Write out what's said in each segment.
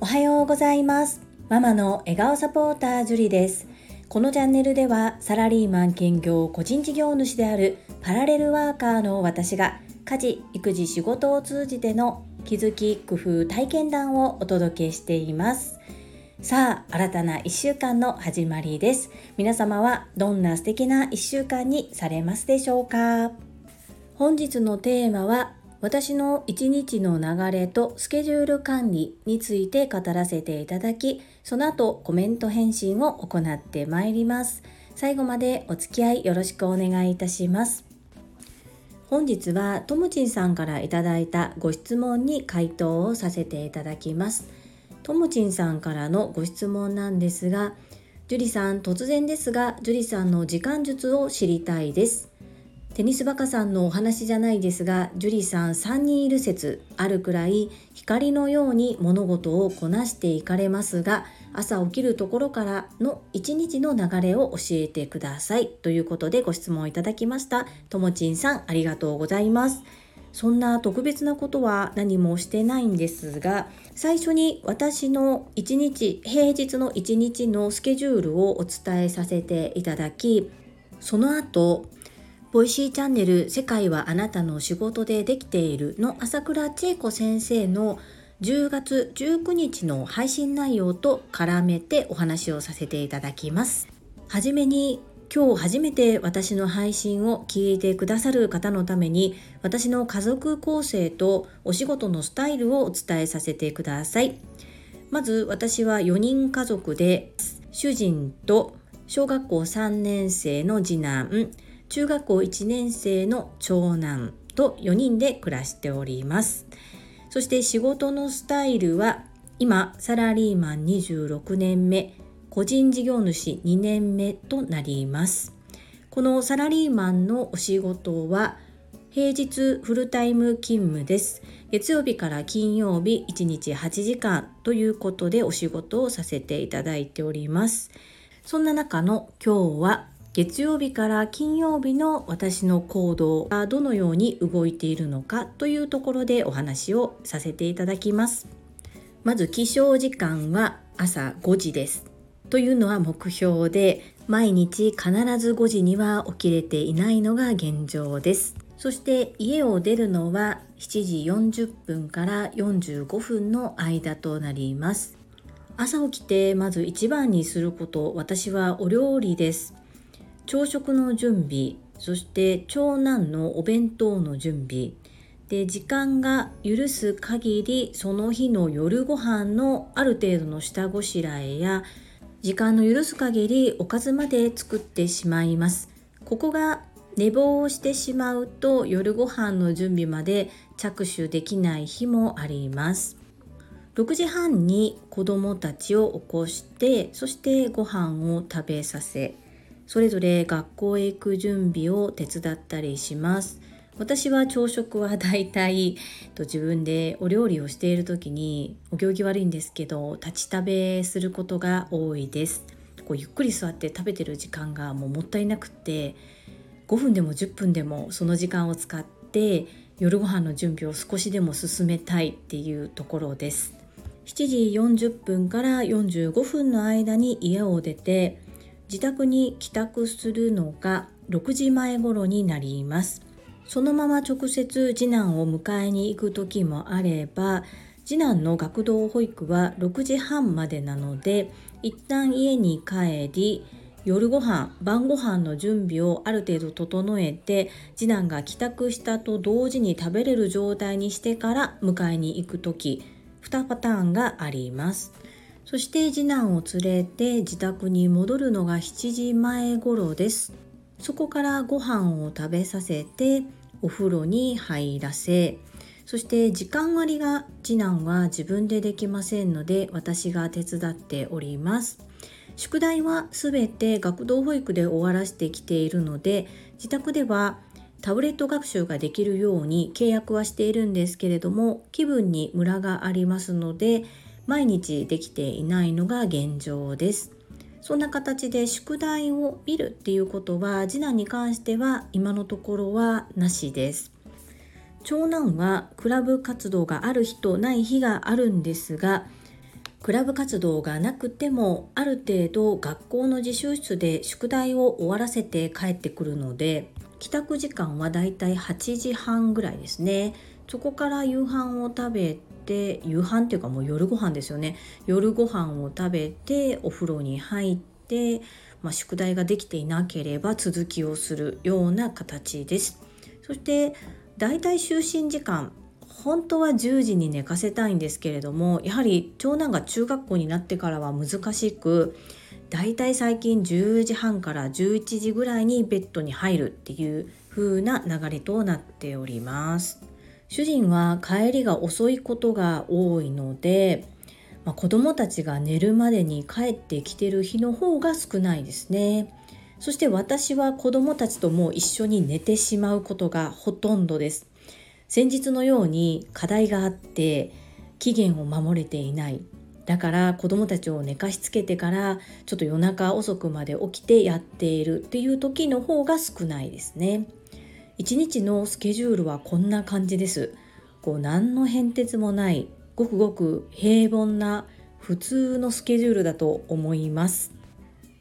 おはようございます。ママの笑顔サポータージュリです。このチャンネルではサラリーマン兼業個人事業主であるパラレルワーカーの私が家事育児仕事を通じての気づき工夫体験談をお届けしています。さあ新たな1週間の始まりです。皆様はどんな素敵な1週間にされますでしょうか？本日のテーマは私の一日の流れとスケジュール管理について語らせていただきその後コメント返信を行ってまいります。最後までお付き合いよろしくお願いいたします。本日はともちんさんからいただいたご質問に回答をさせていただきます。ともちんさんからのご質問なんですが、樹里さん突然ですが、樹里さんの時間術を知りたいです。テニスバカさんのお話じゃないですが、樹里さん3人いる説あるくらい光のように物事をこなしていかれますが、朝起きるところからの一日の流れを教えてください。ということでご質問いただきました。ともちんさんありがとうございます。そんな特別なことは何もしてないんですが最初に私の1日平日の1日のスケジュールをお伝えさせていただきその後 Voicy チャンネル「世界はあなたの仕事でできている」の朝倉千恵子先生の10月19日の配信内容と絡めてお話をさせていただきます。はじめに今日初めて私の配信を聞いてくださる方のために私の家族構成とお仕事のスタイルをお伝えさせてください。まず私は4人家族で主人と小学校3年生の次男。中学校1年生の長男と4人で暮らしておりますそして仕事のスタイルは今サラリーマン26年目個人事業主2年目となります。このサラリーマンのお仕事は平日フルタイム勤務です。月曜日から金曜日1日8時間ということでお仕事をさせていただいております。そんな中の今日は月曜日から金曜日の私の行動がどのように動いているのかというところでお話をさせていただきます。まず起床時間は朝5時です。というのは目標で毎日必ず5時には起きれていないのが現状ですそして家を出るのは7時40分から45分の間となります朝起きてまず一番にすること私はお料理です朝食の準備そして長男のお弁当の準備。で時間が許す限りその日の夜ご飯のある程度の下ごしらえや時間の許す限りおかずまで作ってしまいます。ここが寝坊をしてしまうと夜ご飯の準備まで着手できない日もあります。6時半に子どもたちを起こしてそしてご飯を食べさせそれぞれ学校へ行く準備を手伝ったりします。私は朝食はだいたい自分でお料理をしている時にお行儀悪いんですけど立ち食べすることが多いです。こうゆっくり座って食べてる時間がもうもったいなくって5分でも10分でもその時間を使って夜ご飯の準備を少しでも進めたいっていうところです。7時40分から45分の間に家を出て自宅に帰宅するのが6時前頃になります。そのまま直接次男を迎えに行く時もあれば次男の学童保育は6時半までなので一旦家に帰り夜ご飯晩ご飯の準備をある程度整えて次男が帰宅したと同時に食べれる状態にしてから迎えに行く時2パターンがあります。そして次男を連れて自宅に戻るのが7時前頃です。そこからご飯を食べさせてお風呂に入らせそして時間割が次男は自分でできませんので私が手伝っております。宿題はすべて学童保育で終わらせてきているので自宅ではタブレット学習ができるように契約はしているんですけれども気分にムラがありますので毎日できていないのが現状ですそんな形で宿題を見るっていうことは次男に関しては今のところはなしです。長男はクラブ活動がある日とない日があるんですがクラブ活動がなくてもある程度学校の自習室で宿題を終わらせて帰ってくるので帰宅時間はだいたい8時半ぐらいですねそこから夕飯を食べて夕飯っていうかもう夜ご飯ですよね。夜ご飯を食べてお風呂に入って、まあ、宿題ができていなければ続きをするような形です。そしてだいたい就寝時間本当は10時に寝かせたいんですけれどもやはり長男が中学校になってからは難しくだいたい最近10時半から11時ぐらいにベッドに入るっていう風な流れとなっております。主人は帰りが遅いことが多いので、まあ、子供たちが寝るまでに帰ってきてる日の方が少ないですね。そして私は子供たちとも一緒に寝てしまうことがほとんどです。先日のように課題があって期限を守れていない。だから子どもたちを寝かしつけてからちょっと夜中遅くまで起きてやっているっていう時の方が少ないですね。一日のスケジュールはこんな感じです。こう何の変哲もないごくごく平凡な普通のスケジュールだと思います。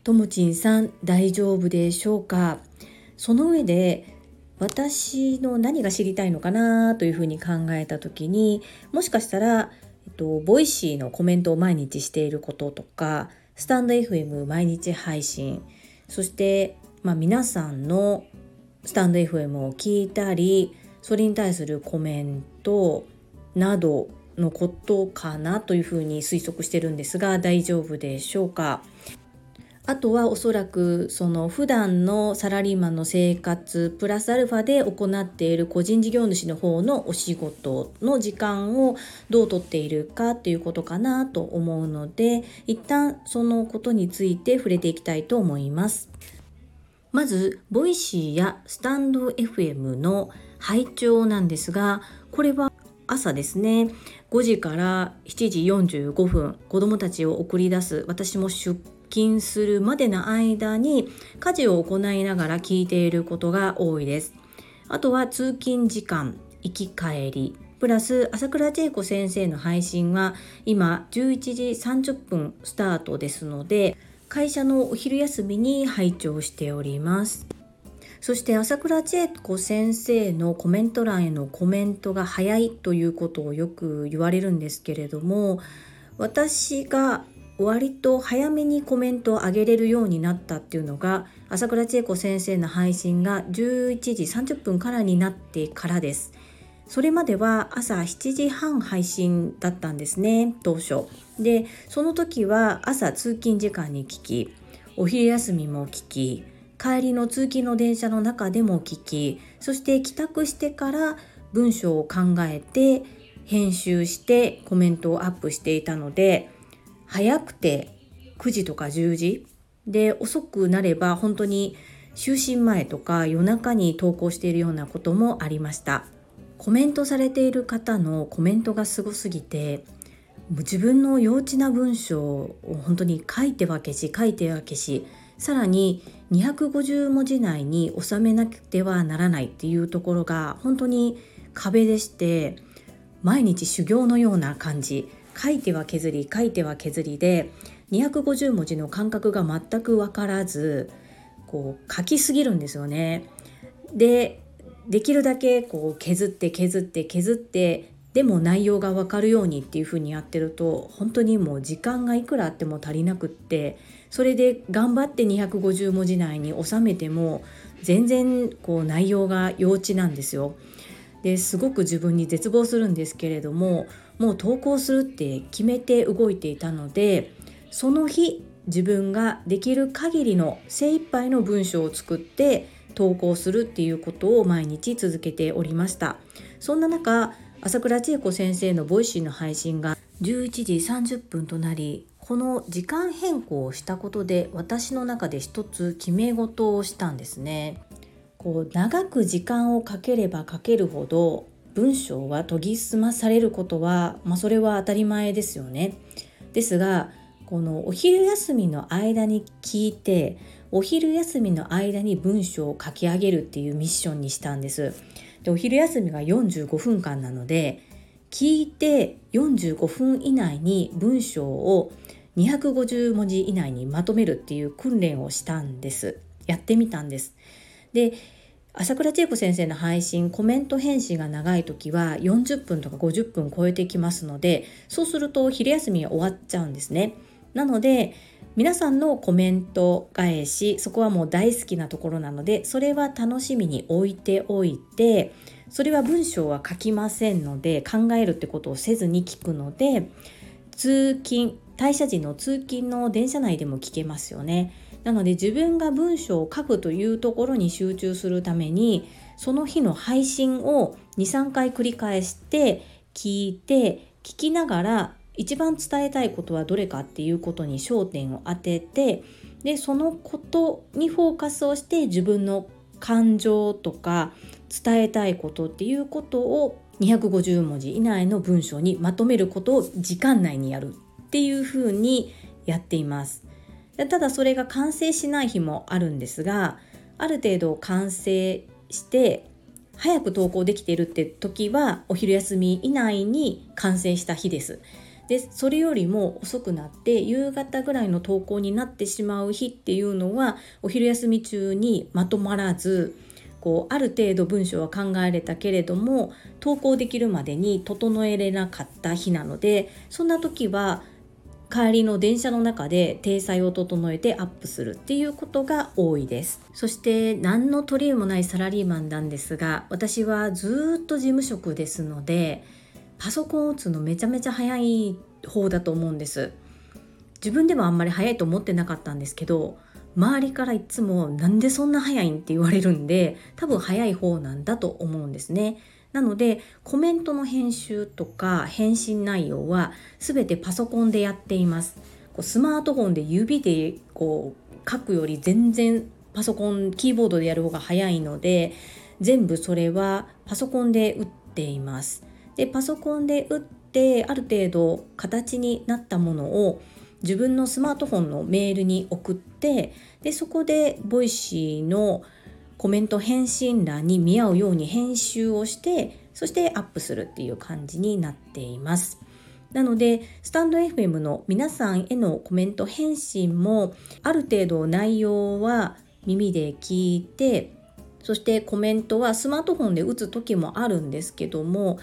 ともちんさん大丈夫でしょうか？その上で私の何が知りたいのかなというふうに考えた時にもしかしたら、えっと、 Voicy のコメントを毎日していることとかスタンド FM 毎日配信そして、まあ、皆さんのスタンド FM を聞いたりそれに対するコメントなどのことかなというふうに推測してるんですが大丈夫でしょうか？あとはおそらくその普段のサラリーマンの生活プラスアルファで行っている個人事業主の方のお仕事の時間をどうとっているかということかなと思うので一旦そのことについて触れていきたいと思います。まず、 Voicy や stand.fm の拝聴なんですが、これは朝ですね5時から7時45分子どもたちを送り出す私も出勤するまでの間に家事を行いながら聞いていることが多いです。あとは通勤時間、行き帰り、プラス朝倉千恵子先生の配信は今11時30分スタートですので会社のお昼休みに拝聴しております。そして朝倉千恵子先生のコメント欄へのコメントが早いということをよく言われるんですけれども私が割と早めにコメントを上げれるようになったっていうのが朝倉千恵子先生の配信が11時30分からになってからです。それまでは朝7時半配信だったんですね当初。でその時は朝通勤時間に聞きお昼休みも聞き帰りの通勤の電車の中でも聞きそして帰宅してから文章を考えて編集してコメントをアップしていたので早くて9時とか10時で遅くなれば本当に就寝前とか夜中に投稿しているようなこともありましたコメントされている方のコメントがすごすぎて自分の幼稚な文章を本当に書いては消し書いては消しさらに250文字内に収めなくてはならないっていうところが本当に壁でして毎日修行のような感じ書いては削り書いては削りで250文字の感覚が全く分からずこう書きすぎるんですよね。でできるだけこう削って削って削ってでも内容が分かるようにっていう風にやってると本当にもう時間がいくらあっても足りなくってそれで頑張って250文字内に収めても全然こう内容が幼稚なんですよ。ですごく自分に絶望するんですけれどももう投稿するって決めて動いていたのでその日自分ができる限りの精一杯の文章を作って投稿するっていうことを毎日続けておりましたそんな中朝倉千恵子先生の Voicy の配信が11時30分となりこの時間変更をしたことで私の中で一つ決め事をしたんですねこう長く時間をかければかけるほど文章は研ぎ澄まされることは、まあ、それは当たり前ですよね。ですがこのお昼休みの間に聞いてお昼休みの間に文章を書き上げるっていうミッションにしたんです。でお昼休みが45分間なので聞いて45分以内に文章を250文字以内にまとめるっていう訓練をしたんです。やってみたんです。で朝倉千恵子先生の配信コメント返信が長い時は40分とか50分超えてきますのでそうすると昼休みが終わっちゃうんですね。なので皆さんのコメント返しそこはもう大好きなところなのでそれは楽しみに置いておいてそれは文章は書きませんので考えるってことをせずに聞くので通勤退社時の通勤の電車内でも聞けますよね。なので自分が文章を書くというところに集中するためにその日の配信を23回繰り返して聞いて聞きながら一番伝えたいことはどれかっていうことに焦点を当ててでそのことにフォーカスをして自分の感情とか伝えたいことっていうことを250文字以内の文章にまとめることを時間内にやるっていうふうにやっています。ただそれが完成しない日もあるんですがある程度完成して早く投稿できているって時はお昼休み以内に完成した日です。でそれよりも遅くなって夕方ぐらいの投稿になってしまう日っていうのはお昼休み中にまとまらずこうある程度文章は考えれたけれども投稿できるまでに整えれなかった日なのでそんな時は帰りの電車の中で体裁を整えてアップするっていうことが多いです。そして何の取り柄もないサラリーマンなんですが私はずっと事務職ですのでパソコンを打つのめちゃめちゃ早い方だと思うんです。自分でもあんまり早いと思ってなかったんですけど周りからいつもなんでそんな早いんって言われるんで多分早い方なんだと思うんですね。なのでコメントの編集とか返信内容は全てパソコンでやっています。こうスマートフォンで指でこう書くより全然パソコンキーボードでやる方が早いので全部それはパソコンで打っています。でパソコンで打ってある程度形になったものを自分のスマートフォンのメールに送ってでそこで Voicy のコメント返信欄に見合うように編集をしてそしてアップするっていう感じになっています。なのでスタンド FM の皆さんへのコメント返信もある程度内容は耳で聞いてそしてコメントはスマートフォンで打つ時もあるんですけども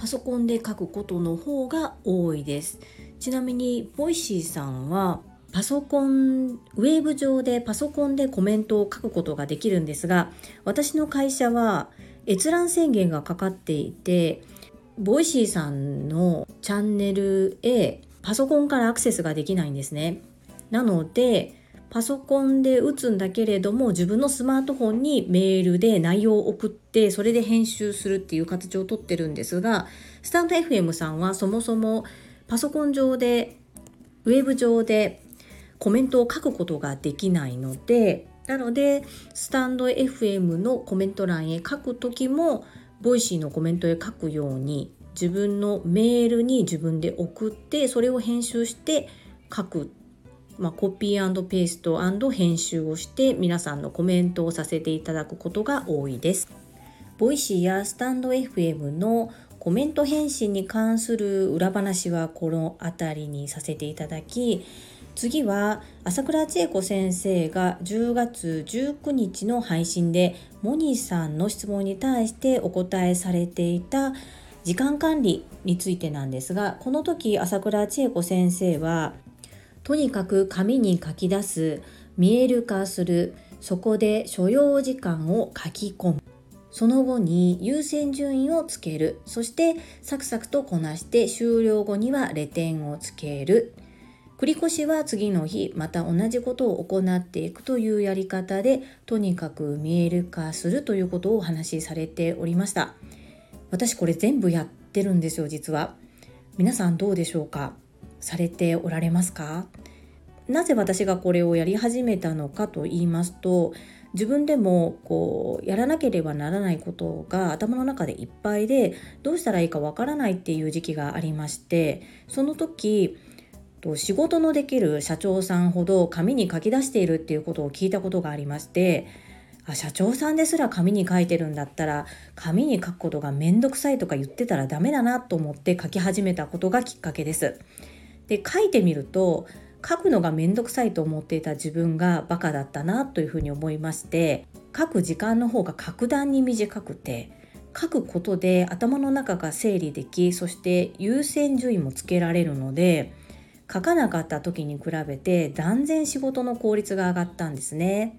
パソコンで書くことの方が多いです。ちなみに Voicy さんはパソコンウェブ上でパソコンでコメントを書くことができるんですが私の会社は閲覧制限がかかっていて Voicy さんのチャンネルへパソコンからアクセスができないんですね。なのでパソコンで打つんだけれども自分のスマートフォンにメールで内容を送ってそれで編集するっていう形をとってるんですがスタンド FM さんはそもそもパソコン上でウェブ上でコメントを書くことができないのでなのでスタンド FM のコメント欄へ書く時も Voicy のコメントへ書くように自分のメールに自分で送ってそれを編集して書く。まあ、コピーペースト編集をして皆さんのコメントをさせていただくことが多いです。ボイシーやスタンド FM のコメント返信に関する裏話はこの辺りにさせていただき次は朝倉千恵子先生が10月19日の配信でモニーさんの質問に対してお答えされていた時間管理についてなんですがこの時朝倉千恵子先生はとにかく紙に書き出す見える化するそこで所要時間を書き込む。その後に優先順位をつける。そしてサクサクとこなして終了後にはレ点をつける。繰越しは次の日また同じことを行っていくというやり方でとにかく見える化するということをお話しされておりました。私これ全部やってるんですよ実は。皆さんどうでしょうか？されておられますか？なぜ私がこれをやり始めたのかと言いますと自分でもこうやらなければならないことが頭の中でいっぱいでどうしたらいいかわからないっていう時期がありましてその時仕事のできる社長さんほど紙に書き出しているっていうことを聞いたことがありましてあ社長さんですら紙に書いてるんだったら紙に書くことがめんどくさいとか言ってたらダメだなと思って書き始めたことがきっかけです。で書いてみると書くのがめんどくさいと思っていた自分がバカだったなというふうに思いまして書く時間の方が格段に短くて書くことで頭の中が整理できそして優先順位もつけられるので書かなかった時に比べて断然仕事の効率が上がったんですね。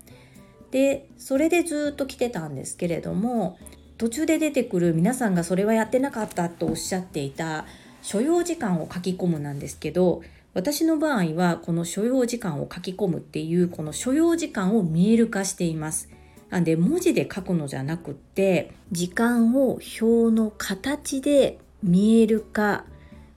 でそれでずっと来てたんですけれども途中で出てくる皆さんがそれはやってなかったとおっしゃっていた所要時間を書き込むなんですけど私の場合はこの所要時間を書き込むっていうこの所要時間を見える化しています。なんで文字で書くのじゃなくって時間を表の形で見える化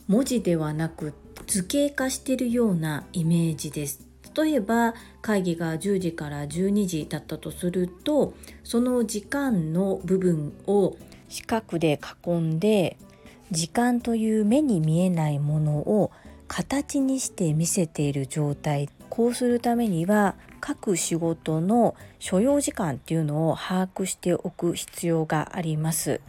文字ではなく図形化しているようなイメージです。例えば会議が10時から12時だったとするとその時間の部分を四角で囲んで時間という目に見えないものを形にして見せている状態。こうするためには各仕事の所要時間っていうのを把握しておく必要があります。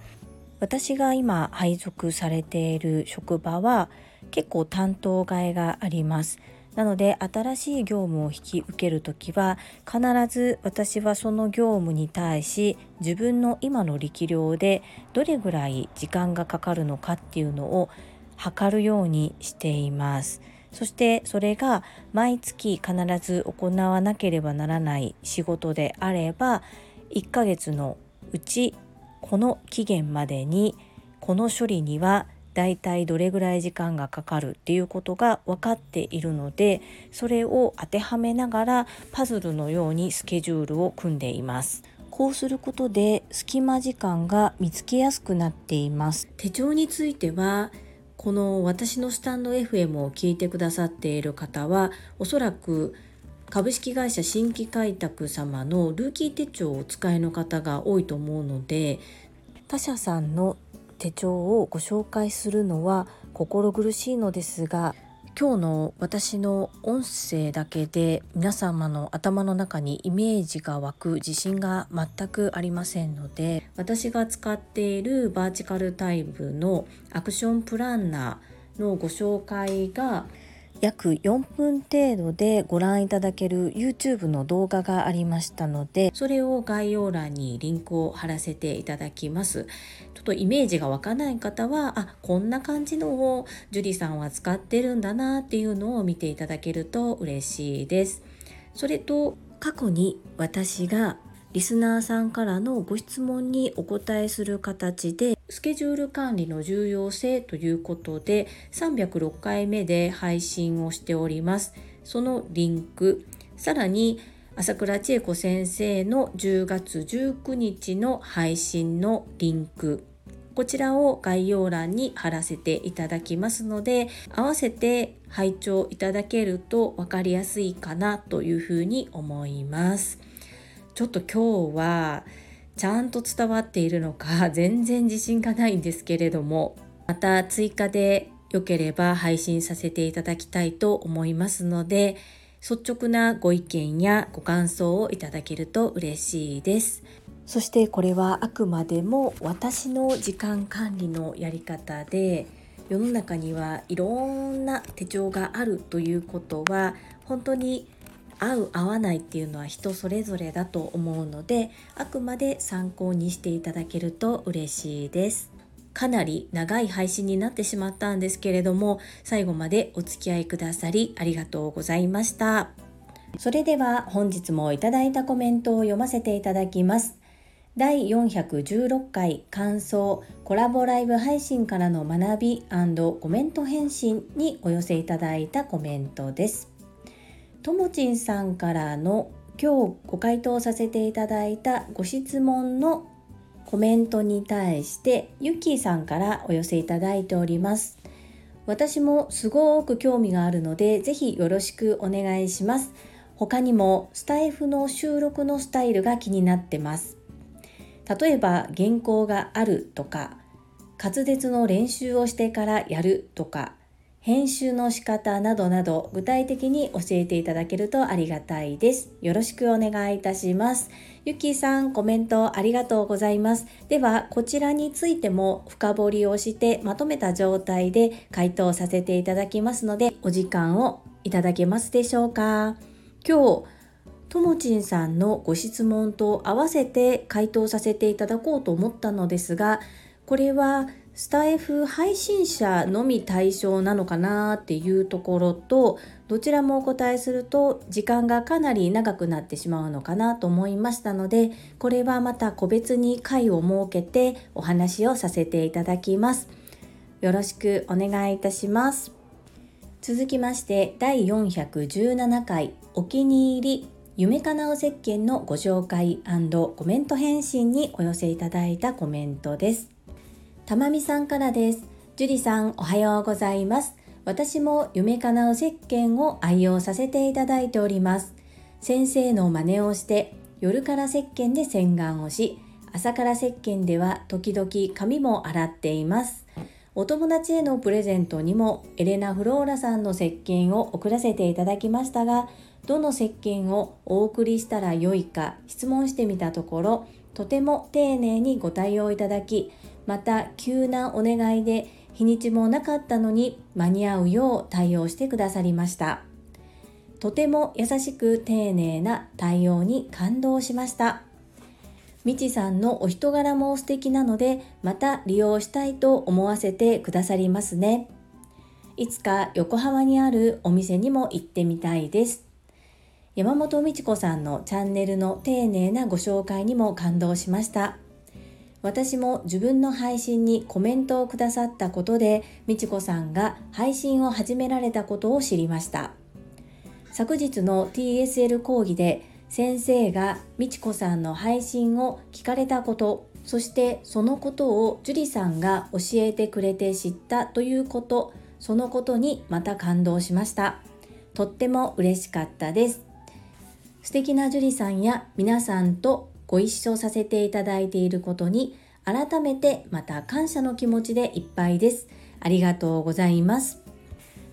私が今配属されている職場は結構担当替えがあります。なので新しい業務を引き受ける時は必ず私はその業務に対し自分の今の力量でどれぐらい時間がかかるのかっていうのを測るようにしています。そしてそれが毎月必ず行わなければならない仕事であれば1ヶ月のうちこの期限までにこの処理にはだいたいどれぐらい時間がかかるっていうことが分かっているのでそれを当てはめながらパズルのようにスケジュールを組んでいます。こうすることで隙間時間が見つけやすくなっています手帳についてはこの私のスタンド FM を聞いてくださっている方はおそらく株式会社新規開拓様のルーキー手帳をお使いの方が多いと思うので他社さんの手帳をご紹介するのは心苦しいのですが今日の私の音声だけで皆様の頭の中にイメージが湧く自信が全くありませんので私が使っているバーチカルタイプのアクションプランナーのご紹介が約4分程度でご覧いただける YouTube の動画がありましたのでそれを概要欄にリンクを貼らせていただきます。ちょっとイメージが湧かない方はあこんな感じのを樹里さんは使ってるんだなっていうのを見ていただけると嬉しいです。それと過去に私がリスナーさんからのご質問にお答えする形でスケジュール管理の重要性ということで306回目で配信をしております。そのリンク、さらに朝倉千恵子先生の10月19日の配信のリンク、こちらを概要欄に貼らせていただきますので、合わせて拝聴いただけると分かりやすいかなというふうに思います。ちょっと今日はちゃんと伝わっているのか 全然自信がないんですけれどもまた追加で良ければ配信させていただきたいと思いますので率直なご意見やご感想をいただけると嬉しいです。そしてこれはあくまでも私の時間管理のやり方で世の中にはいろんな手帳があるということは本当に合う合わないっていうのは人それぞれだと思うのであくまで参考にしていただけると嬉しいです。かなり長い配信になってしまったんですけれども最後までお付き合いくださりありがとうございました。それでは本日もいただいたコメントを読ませていただきます。第416回感想コラボライブ配信からの学びコメント返信にお寄せいただいたコメントです。ともちんさんからの今日ご回答させていただいたご質問のコメントに対してゆきーさんからお寄せいただいております。私もすごく興味があるのでぜひよろしくお願いします。他にもスタイフの収録のスタイルが気になってます。例えば原稿があるとか滑舌の練習をしてからやるとか編集の仕方などなど具体的に教えていただけるとありがたいです。よろしくお願いいたします。ゆきさん、コメントありがとうございます。では、こちらについても深掘りをしてまとめた状態で回答させていただきますので、お時間をいただけますでしょうか。今日、ともちんさんのご質問と合わせて回答させていただこうと思ったのですが、これはスタイフ配信者のみ対象なのかなっていうところとどちらもお答えすると時間がかなり長くなってしまうのかなと思いましたのでこれはまた個別に回を設けてお話をさせていただきます。よろしくお願いいたします。続きまして第417回お気に入り夢かなう石鹸のご紹介コメント返信にお寄せいただいたコメントです。たまみさんからです。樹里さん、おはようございます。私も夢かなう石鹸を愛用させていただいております。先生の真似をして、夜から石鹸で洗顔をし、朝から石鹸では時々髪も洗っています。お友達へのプレゼントにもエレナ・フローラさんの石鹸を送らせていただきましたが、どの石鹸をお送りしたらよいか質問してみたところ、とても丁寧にご対応いただき、また急なお願いで日にちもなかったのに間に合うよう対応してくださりました。とても優しく丁寧な対応に感動しました。みちさんのお人柄も素敵なのでまた利用したいと思わせてくださりますね。いつか横浜にあるお店にも行ってみたいです。山本美智子さんのチャンネルの丁寧なご紹介にも感動しました。私も自分の配信にコメントをくださったことで、みちこさんが配信を始められたことを知りました。昨日の TSL 講義で先生がみちこさんの配信を聞かれたこと、そしてそのことを樹里さんが教えてくれて知ったということ、そのことにまた感動しました。とっても嬉しかったです。素敵な樹里さんや皆さんとご一緒させていただいていることに改めてまた感謝の気持ちでいっぱいです。ありがとうございます。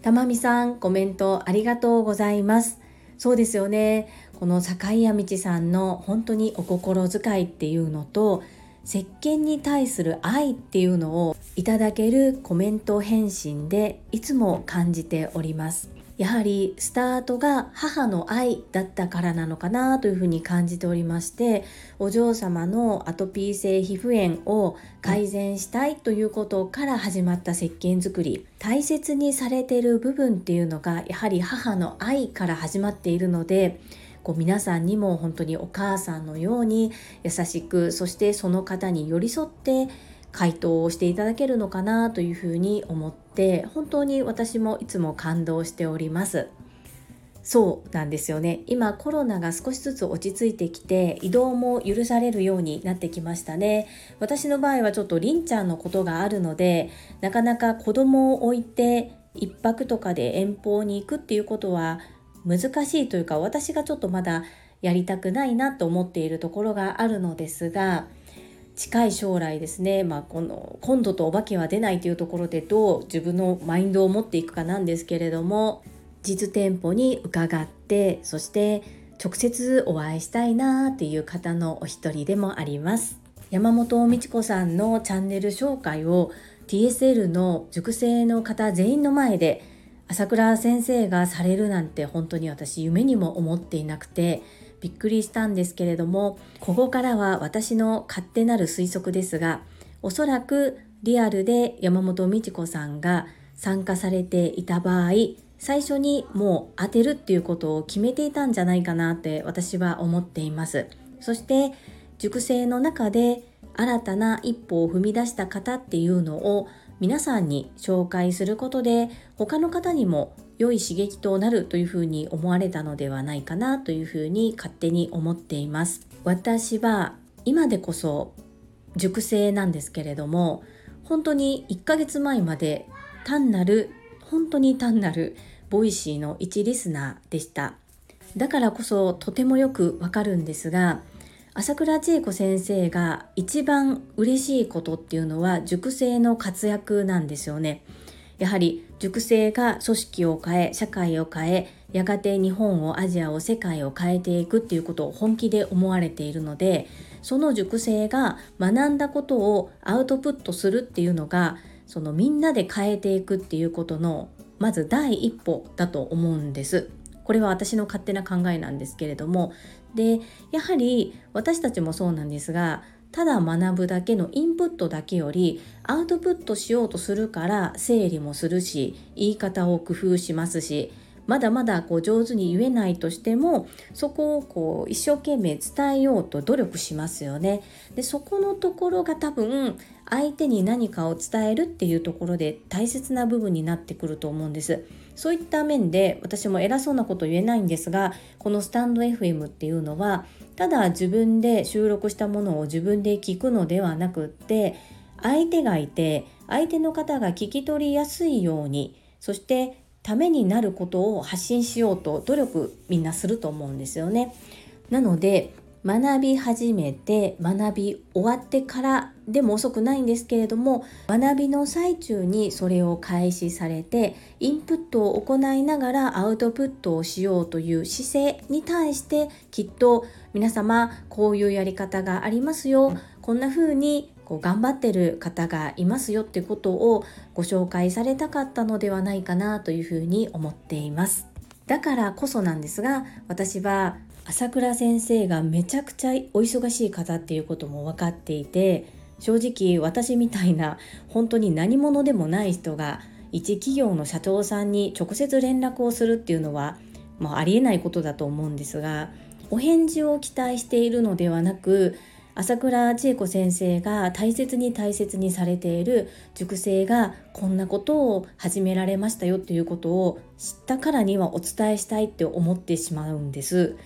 たまみさん、コメントありがとうございます。そうですよね。この坂井谷道さんの本当にお心遣いっていうのと、石鹸に対する愛っていうのをいただけるコメント返信でいつも感じております。やはりスタートが母の愛だったからなのかなというふうに感じておりましてお嬢様のアトピー性皮膚炎を改善したいということから始まった石鹸作り。大切にされている部分っていうのがやはり母の愛から始まっているのでこう皆さんにも本当にお母さんのように優しくそしてその方に寄り添って回答をしていただけるのかなというふうに思って本当に私もいつも感動しております。そうなんですよね。今コロナが少しずつ落ち着いてきて移動も許されるようになってきましたね。私の場合はちょっとりんちゃんのことがあるのでなかなか子供を置いて1泊とかで遠方に行くっていうことは難しいというか私がちょっとまだやりたくないなと思っているところがあるのですが近い将来ですね、まあ、この今度とお化けは出ないというところでどう自分のマインドを持っていくかなんですけれども実店舗に伺ってそして直接お会いしたいなっていう方のお一人でもあります。山本美智子さんのチャンネル紹介を TSL の塾生の方全員の前で朝倉先生がされるなんて本当に私夢にも思っていなくてびっくりしたんですけれどもここからは私の勝手なる推測ですがおそらくリアルで山本美智子さんが参加されていた場合最初にもう当てるっていうことを決めていたんじゃないかなって私は思っています。そして塾生の中で新たな一歩を踏み出した方っていうのを皆さんに紹介することで他の方にも良い刺激となるというふうに思われたのではないかなというふうに勝手に思っています。私は今でこそ塾生なんですけれども本当に1ヶ月前まで単なる本当に単なる Voicyの一リスナーでした。だからこそとてもよくわかるんですが朝倉千恵子先生が一番嬉しいことっていうのは塾生の活躍なんですよね。やはり塾生が組織を変え社会を変えやがて日本をアジアを世界を変えていくっていうことを本気で思われているのでその塾生が学んだことをアウトプットするっていうのがそのみんなで変えていくっていうことのまず第一歩だと思うんです。これは私の勝手な考えなんですけれどもでやはり私たちもそうなんですがただ学ぶだけのインプットだけよりアウトプットしようとするから整理もするし言い方を工夫しますしまだまだこう上手に言えないとしてもそこをこう一生懸命伝えようと努力しますよね。でそこのところが多分相手に何かを伝えるっていうところで大切な部分になってくると思うんです。そういった面で私も偉そうなこと言えないんですがこのスタンド FM っていうのはただ自分で収録したものを自分で聞くのではなくって相手がいて相手の方が聞き取りやすいようにそしてためになることを発信しようと努力みんなすると思うんですよね。なので学び始めて学び終わってからでも遅くないんですけれども学びの最中にそれを開始されてインプットを行いながらアウトプットをしようという姿勢に対してきっと皆様こういうやり方がありますよこんな風にこう頑張ってる方がいますよってことをご紹介されたかったのではないかなというふうに思っています。だからこそなんですが私は朝倉先生がめちゃくちゃお忙しい方っていうことも分かっていて正直私みたいな本当に何者でもない人が一企業の社長さんに直接連絡をするっていうのは、まあ、ありえないことだと思うんですがお返事を期待しているのではなく朝倉千恵子先生が大切に大切にされている塾生がこんなことを始められましたよっていうことを知ったからにはお伝えしたいって思ってしまうんです。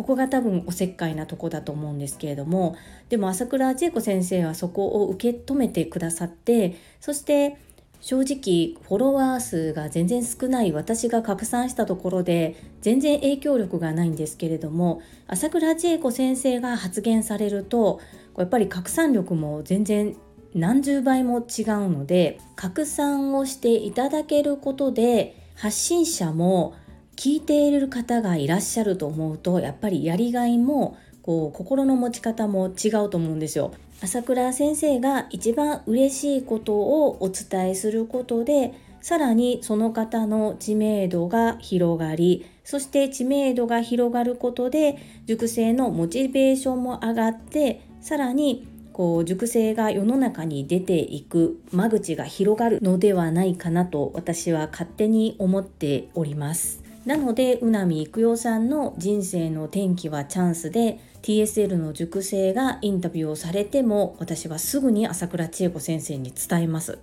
ここが多分おせっかいなとこだと思うんですけれどもでも朝倉千恵子先生はそこを受け止めてくださってそして正直フォロワー数が全然少ない私が拡散したところで全然影響力がないんですけれども朝倉千恵子先生が発言されるとやっぱり拡散力も全然何十倍も違うので拡散をしていただけることで発信者も聞いている方がいらっしゃると思うとやっぱりやりがいもこう心の持ち方も違うと思うんですよ。朝倉先生が一番嬉しいことをお伝えすることでさらにその方の知名度が広がりそして知名度が広がることで塾生のモチベーションも上がってさらにこう塾生が世の中に出ていく間口が広がるのではないかなと私は勝手に思っております。なので宇波育代さんの人生の転機はチャンスで TSL の塾生がインタビューをされても私はすぐに朝倉千恵子先生に伝えます。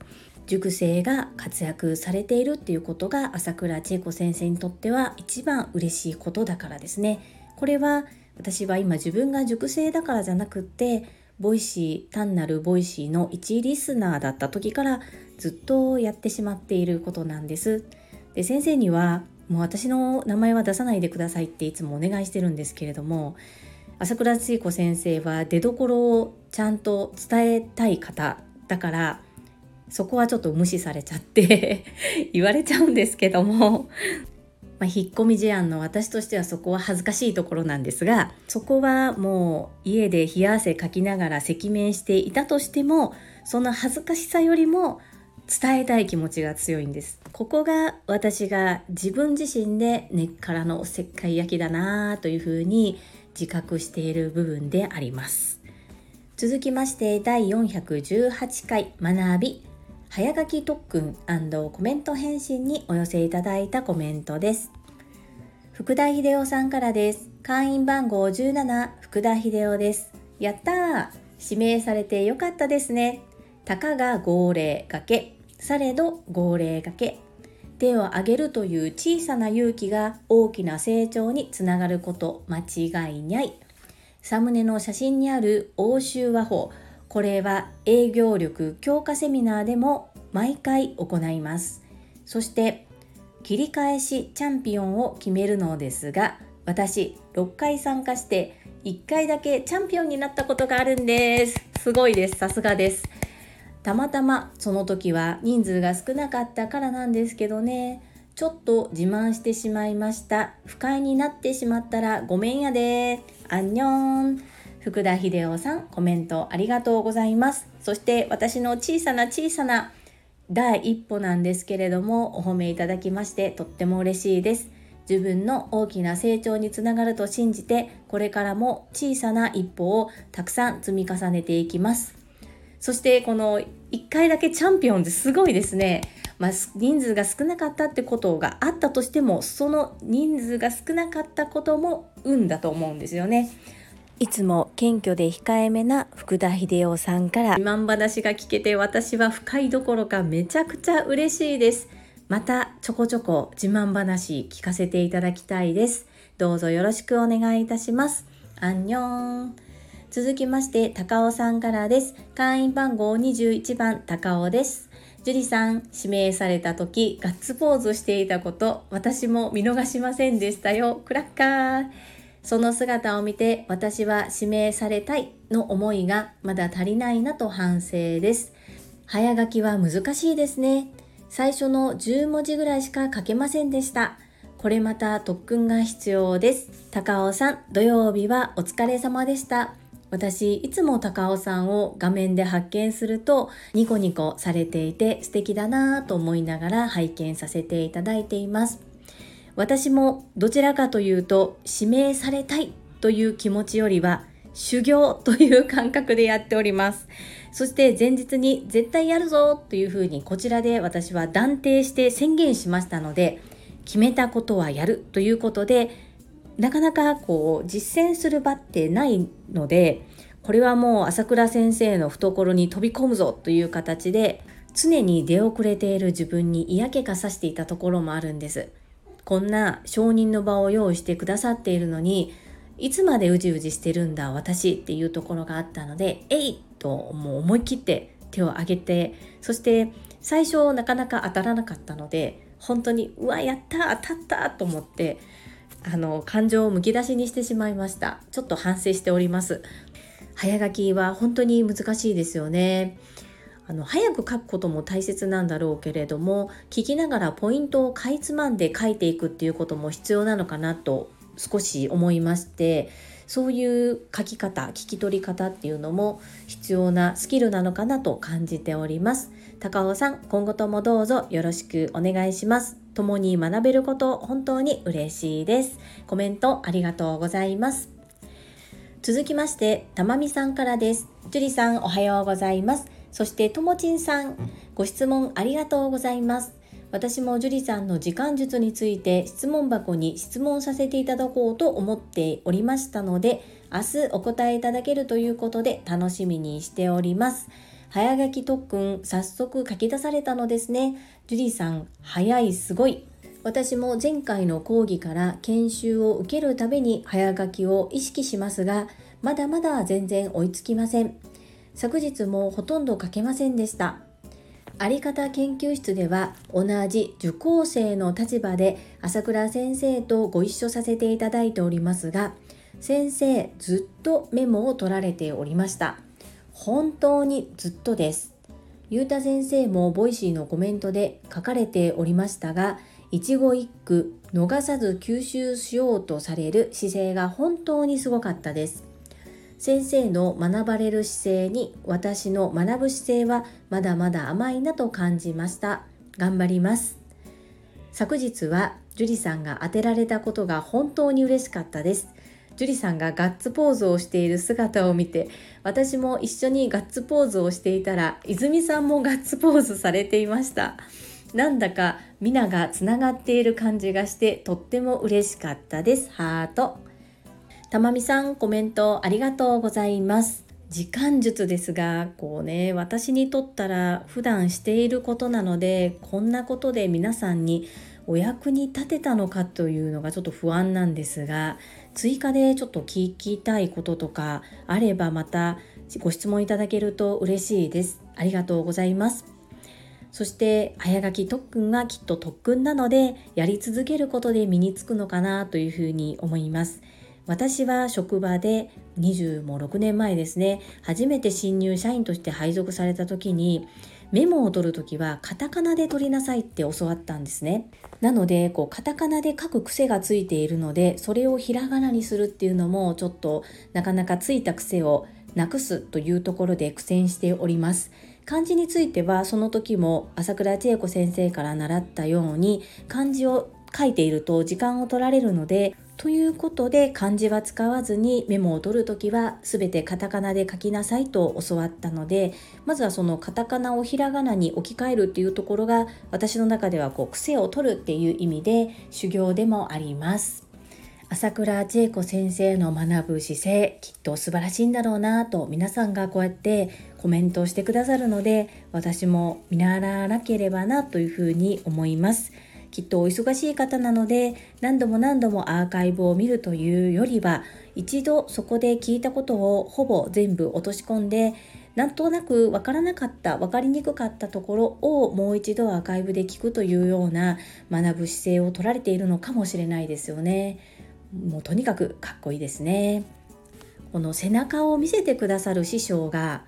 塾生が活躍されているっていうことが朝倉千恵子先生にとっては一番嬉しいことだからですね。これは私は今自分が塾生だからじゃなくって Voicy単なる Voicyの一リスナーだった時からずっとやってしまっていることなんです。で先生にはもう私の名前は出さないでくださいっていつもお願いしてるんですけれども朝倉千恵子先生は出どころをちゃんと伝えたい方だからそこはちょっと無視されちゃって 言われちゃうんですけどもまあ、引っ込み思案の私としてはそこは恥ずかしいところなんですがそこはもう家で冷や汗かきながら赤面していたとしてもその恥ずかしさよりも伝えたい気持ちが強いんです。ここが私が自分自身で根っからのおせっかい焼きだなというふうに自覚している部分であります。続きまして第418回学び。早書き特訓コメント返信にお寄せいただいたコメントです。福田秀夫さんからです。会員番号17福田秀夫です。やったー。指名されてよかったですね。たかが号令がけ。されど号令がけ。手を挙げるという小さな勇気が大きな成長につながること間違いない。サムネの写真にある欧州和法。これは営業力強化セミナーでも毎回行います。そして切り返しチャンピオンを決めるのですが私6回参加して1回だけチャンピオンになったことがあるんです。すごいです。さすがです。たまたまその時は人数が少なかったからなんですけどね。ちょっと自慢してしまいました。不快になってしまったらごめんやで。アンニョン。福田秀夫さんコメントありがとうございます。そして私の小さな小さな第一歩なんですけれどもお褒めいただきましてとっても嬉しいです。自分の大きな成長につながると信じてこれからも小さな一歩をたくさん積み重ねていきます。そしてこの1回だけチャンピオンってすごいですねまあ、人数が少なかったってことがあったとしてもその人数が少なかったことも運だと思うんですよね。いつも謙虚で控えめな福田秀夫さんから自慢話が聞けて私は深いどころかめちゃくちゃ嬉しいです。またちょこちょこ自慢話聞かせていただきたいです。どうぞよろしくお願いいたします。アンニョン。続きまして、高尾さんからです。会員番号21番、高尾です。樹里さん指名された時ガッツポーズしていたこと私も見逃しませんでしたよ。クラッカー。その姿を見て私は指名されたいの思いがまだ足りないなと反省です。早書きは難しいですね。最初の10文字ぐらいしか書けませんでした。これまた特訓が必要です。高尾さん土曜日はお疲れ様でした。私いつも高尾さんを画面で発見するとニコニコされていて素敵だなぁと思いながら拝見させていただいています。私もどちらかというと指名されたいという気持ちよりは修行という感覚でやっております。そして前日に絶対やるぞというふうにこちらで私は断定して宣言しましたので決めたことはやるということでなかなかこう実践する場ってないのでこれはもう朝倉先生の懐に飛び込むぞという形で常に出遅れている自分に嫌気がさしていたところもあるんです。こんな承認の場を用意してくださっているのにいつまでうじうじしてるんだ私っていうところがあったのでえいともう思い切って手を挙げてそして最初なかなか当たらなかったので本当にうわやった当たったと思ってあの感情をむき出しにしてしまいました。ちょっと反省しております。早書きは本当に難しいですよね。あの早く書くことも大切なんだろうけれども聞きながらポイントをかいつまんで書いていくっていうことも必要なのかなと少し思いましてそういう書き方聞き取り方っていうのも必要なスキルなのかなと感じております。高尾さん今後ともどうぞよろしくお願いします。共に学べること本当に嬉しいです。コメントありがとうございます。続きましてたまみさんからです。樹里さんおはようございます。そしてともちんさんご質問ありがとうございます。私も樹里さんの時間術について質問箱に質問させていただこうと思っておりましたので明日お答えいただけるということで楽しみにしております。早書き特訓早速書き出されたのですね。樹里さん早いすごい。私も前回の講義から研修を受けるたびに早書きを意識しますがまだまだ全然追いつきません。昨日もほとんど書けませんでした。あり方研究室では同じ受講生の立場で朝倉先生とご一緒させていただいておりますが先生ずっとメモを取られておりました。本当にずっとです。ゆうた先生も Voicyのコメントで書かれておりましたが一語一句逃さず吸収しようとされる姿勢が本当にすごかったです。先生の学ばれる姿勢に私の学ぶ姿勢はまだまだ甘いなと感じました。頑張ります。昨日は樹里さんが当てられたことが本当に嬉しかったです。樹里さんがガッツポーズをしている姿を見て私も一緒にガッツポーズをしていたら泉さんもガッツポーズされていました。なんだか皆がつながっている感じがしてとっても嬉しかったです。ハート。たまみさんコメントありがとうございます。時間術ですがこうね私にとったら普段していることなのでこんなことで皆さんにお役に立てたのかというのがちょっと不安なんですが追加でちょっと聞きたいこととかあればまたご質問いただけると嬉しいです。ありがとうございます。そして早書き特訓がきっと特訓なのでやり続けることで身につくのかなというふうに思います。私は職場で26年前ですね初めて新入社員として配属された時にメモを取る時はカタカナで取りなさいって教わったんですね。なのでこうカタカナで書く癖がついているのでそれをひらがなにするっていうのもちょっとなかなかついた癖をなくすというところで苦戦しております。漢字についてはその時も朝倉千恵子先生から習ったように漢字を書いていると時間を取られるのでということで漢字は使わずにメモを取るときは全てカタカナで書きなさいと教わったのでまずはそのカタカナをひらがなに置き換えるっていうところが私の中ではこう癖を取るっていう意味で修行でもあります。朝倉千恵子先生の学ぶ姿勢きっと素晴らしいんだろうなと皆さんがこうやってコメントをしてくださるので私も見習わなければなというふうに思います。きっとお忙しい方なので何度も何度もアーカイブを見るというよりは一度そこで聞いたことをほぼ全部落とし込んでなんとなく分からなかった分かりにくかったところをもう一度アーカイブで聞くというような学ぶ姿勢を取られているのかもしれないですよね。もうとにかくかっこいいですね。この背中を見せてくださる師匠が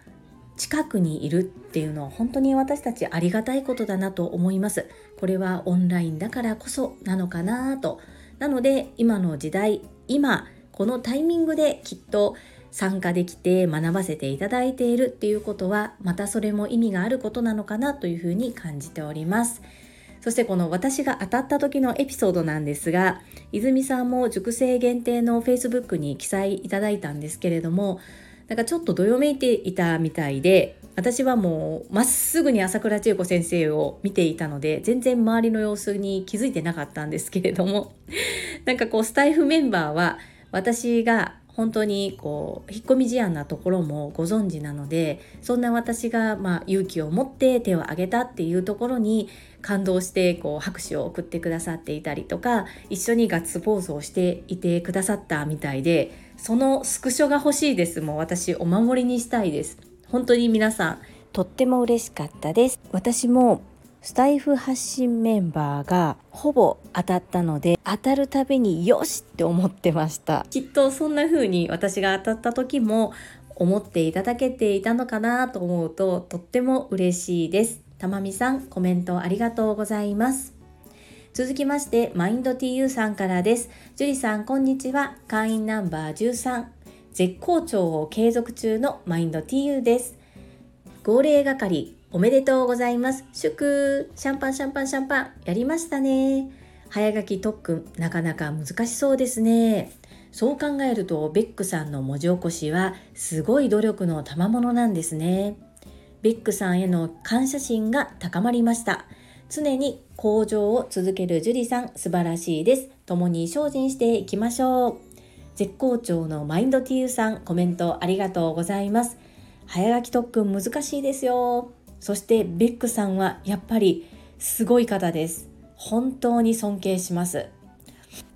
近くにいるっていうのは本当に私たちありがたいことだなと思います。これはオンラインだからこそなのかなと。なので今の時代、今このタイミングできっと参加できて学ばせていただいているっていうことはまたそれも意味があることなのかなというふうに感じております。そしてこの私が当たった時のエピソードなんですが、泉さんも熟成限定の Facebook に記載いただいたんですけれども、なんかちょっとどよめいていたみたいで私はもうまっすぐに朝倉千恵子先生を見ていたので全然周りの様子に気づいてなかったんですけれどもなんかこうスタイフメンバーは私が本当にこう引っ込み思案なところもご存知なのでそんな私がま勇気を持って手を挙げたっていうところに感動してこう拍手を送ってくださっていたりとか一緒にガッツポーズをしていてくださったみたいでそのスクショが欲しいです。もう私お守りにしたいです。本当に皆さん。とっても嬉しかったです。私もスタイフ発信メンバーがほぼ当たったので当たるたびによしって思ってました。きっとそんな風に私が当たった時も思っていただけていたのかなと思うととっても嬉しいです。たまみさんコメントありがとうございます。続きましてマインド TU さんからです。樹里さんこんにちは。会員ナンバー13絶好調を継続中のマインド TU です。号令係おめでとうございます。祝シャンパンシャンパンシャンパンやりましたね。早書き特訓なかなか難しそうですね。そう考えるとベックさんの文字起こしはすごい努力の賜物なんですね。ベックさんへの感謝心が高まりました。常に向上を続ける樹里さん素晴らしいです。共に精進していきましょう。絶好調のマインド TU さんコメントありがとうございます。早書き特訓難しいですよ。そしてベックさんはやっぱりすごい方です。本当に尊敬します。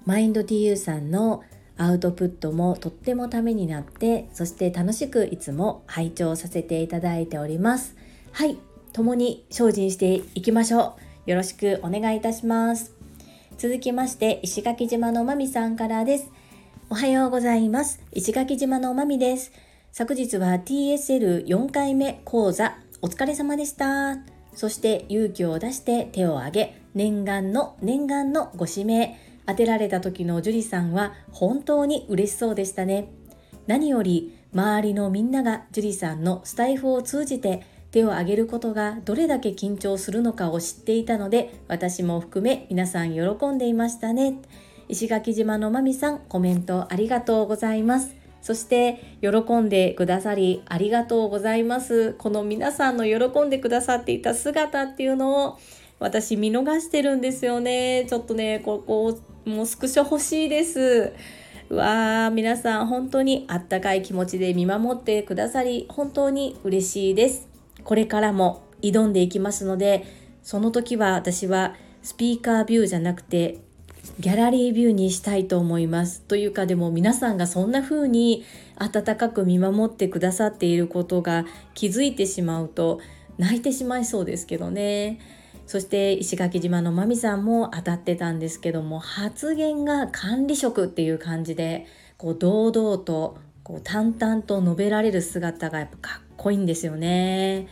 マインド TU さんのアウトプットもとってもためになってそして楽しくいつも拝聴させていただいております。はい共に精進していきましょう。よろしくお願いいたします。続きまして石垣島のまみさんからです。おはようございます。石垣島のまみです。昨日は TSL4 回目講座お疲れ様でした。そして勇気を出して手を挙げ、念願の念願のご指名、当てられた時の樹里さんは本当に嬉しそうでしたね。何より周りのみんなが樹里さんのスタイフを通じて手を挙げることがどれだけ緊張するのかを知っていたので私も含め皆さん喜んでいましたね。石垣島のまみさんコメントありがとうございます。そして喜んでくださりありがとうございます。この皆さんの喜んでくださっていた姿っていうのを私見逃してるんですよね。ちょっとね、ここもうスクショ欲しいです。わー、皆さん本当にあったかい気持ちで見守ってくださり本当に嬉しいです。これからも挑んでいきますので、その時は私はスピーカービューじゃなくてギャラリービューにしたいと思います。というかでも皆さんがそんな風に温かく見守ってくださっていることが気づいてしまうと泣いてしまいそうですけどね。そして石垣島のまみさんも当たってたんですけども発言が管理職っていう感じでこう堂々とこう淡々と述べられる姿がやっぱかっこいいんですよね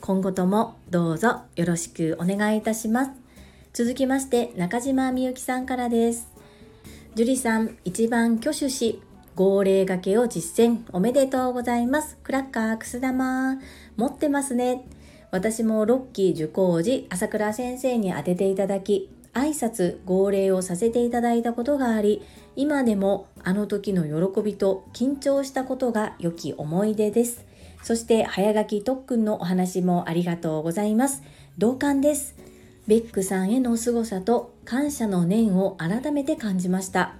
今後ともどうぞよろしくお願いいたします続きまして中島みゆきさんからです。樹里さん一番挙手し号令がけを実践。おめでとうございます。クラッカーくす玉。持ってますね。私もロッキー受講時朝倉先生に当てていただき挨拶号令をさせていただいたことがあり今でもあの時の喜びと緊張したことが良き思い出です。そして早書き特訓のお話もありがとうございます。同感です。ベックさんへの凄さと感謝の念を改めて感じました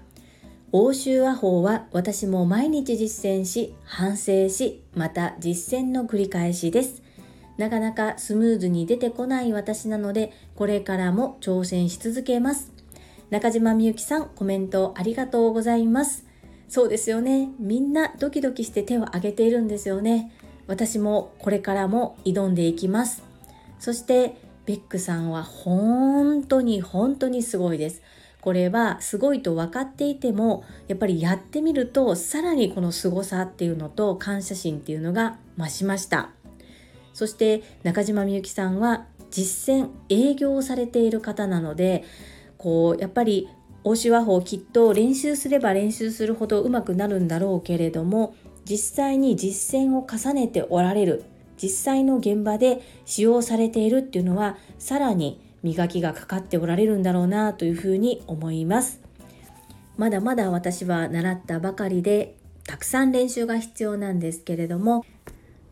欧州和法は私も毎日実践し反省しまた実践の繰り返しですなかなかスムーズに出てこない私なので、これからも挑戦し続けます。中島みゆきさん、コメントありがとうございます。そうですよね。みんなドキドキして手を挙げているんですよね。私もこれからも挑んでいきます。そして、ベックさんは本当に本当にすごいです。これはすごいと分かっていてもやっぱりやってみるとさらにこの凄さっていうのと感謝心っていうのが増しました。そして中島みゆきさんは実践営業をされている方なのでこうやっぱり大手話法きっと練習すれば練習するほど上手くなるんだろうけれども実際に実践を重ねておられる実際の現場で使用されているっていうのはさらに磨きがかかっておられるんだろうなというふうに思います。まだまだ私は習ったばかりでたくさん練習が必要なんですけれども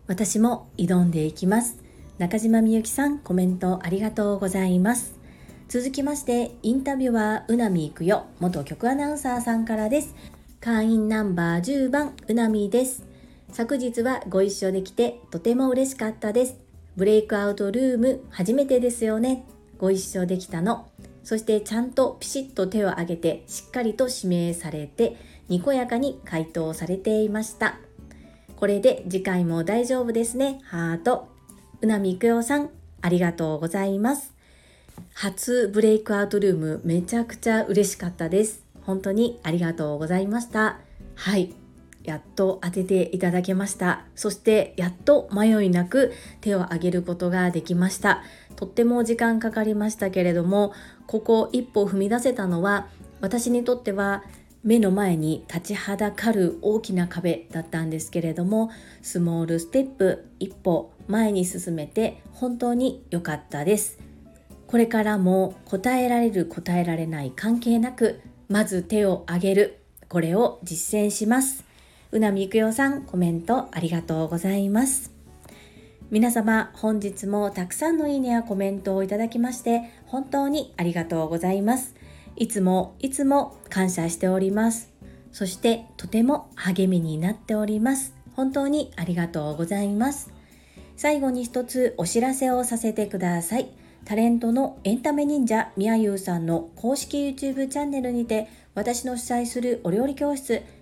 私も挑んでいきます。中島みゆきさんコメントありがとうございます。続きましてインタビュアーうなみいくよ元局アナウンサーさんからです。会員ナンバー10番うなみです。昨日はご一緒できてとても嬉しかったですブレイクアウトルーム初めてですよねご一緒できたのそしてちゃんとピシッと手を挙げてしっかりと指名されてにこやかに回答されていましたこれで次回も大丈夫ですね。ハート。うなみいくよさん、ありがとうございます。初ブレイクアウトルーム、めちゃくちゃ嬉しかったです。本当にありがとうございました。はい。やっと当てていただけました。そしてやっと迷いなく手を挙げることができました。とっても時間かかりましたけれども、ここ一歩踏み出せたのは私にとっては目の前に立ちはだかる大きな壁だったんですけれどもスモールステップ一歩前に進めて本当に良かったですこれからも答えられる答えられない関係なくまず手を挙げるこれを実践しますうなみいくよさんコメントありがとうございます皆様本日もたくさんのいいねやコメントをいただきまして本当にありがとうございますいつもいつも感謝しております。そしてとても励みになっております。本当にありがとうございます。最後に一つお知らせをさせてください。タレントのエンタメ忍者みやゆうさんの公式 YouTube チャンネルにて私の主催するお料理教室